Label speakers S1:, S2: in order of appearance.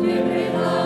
S1: Omniprima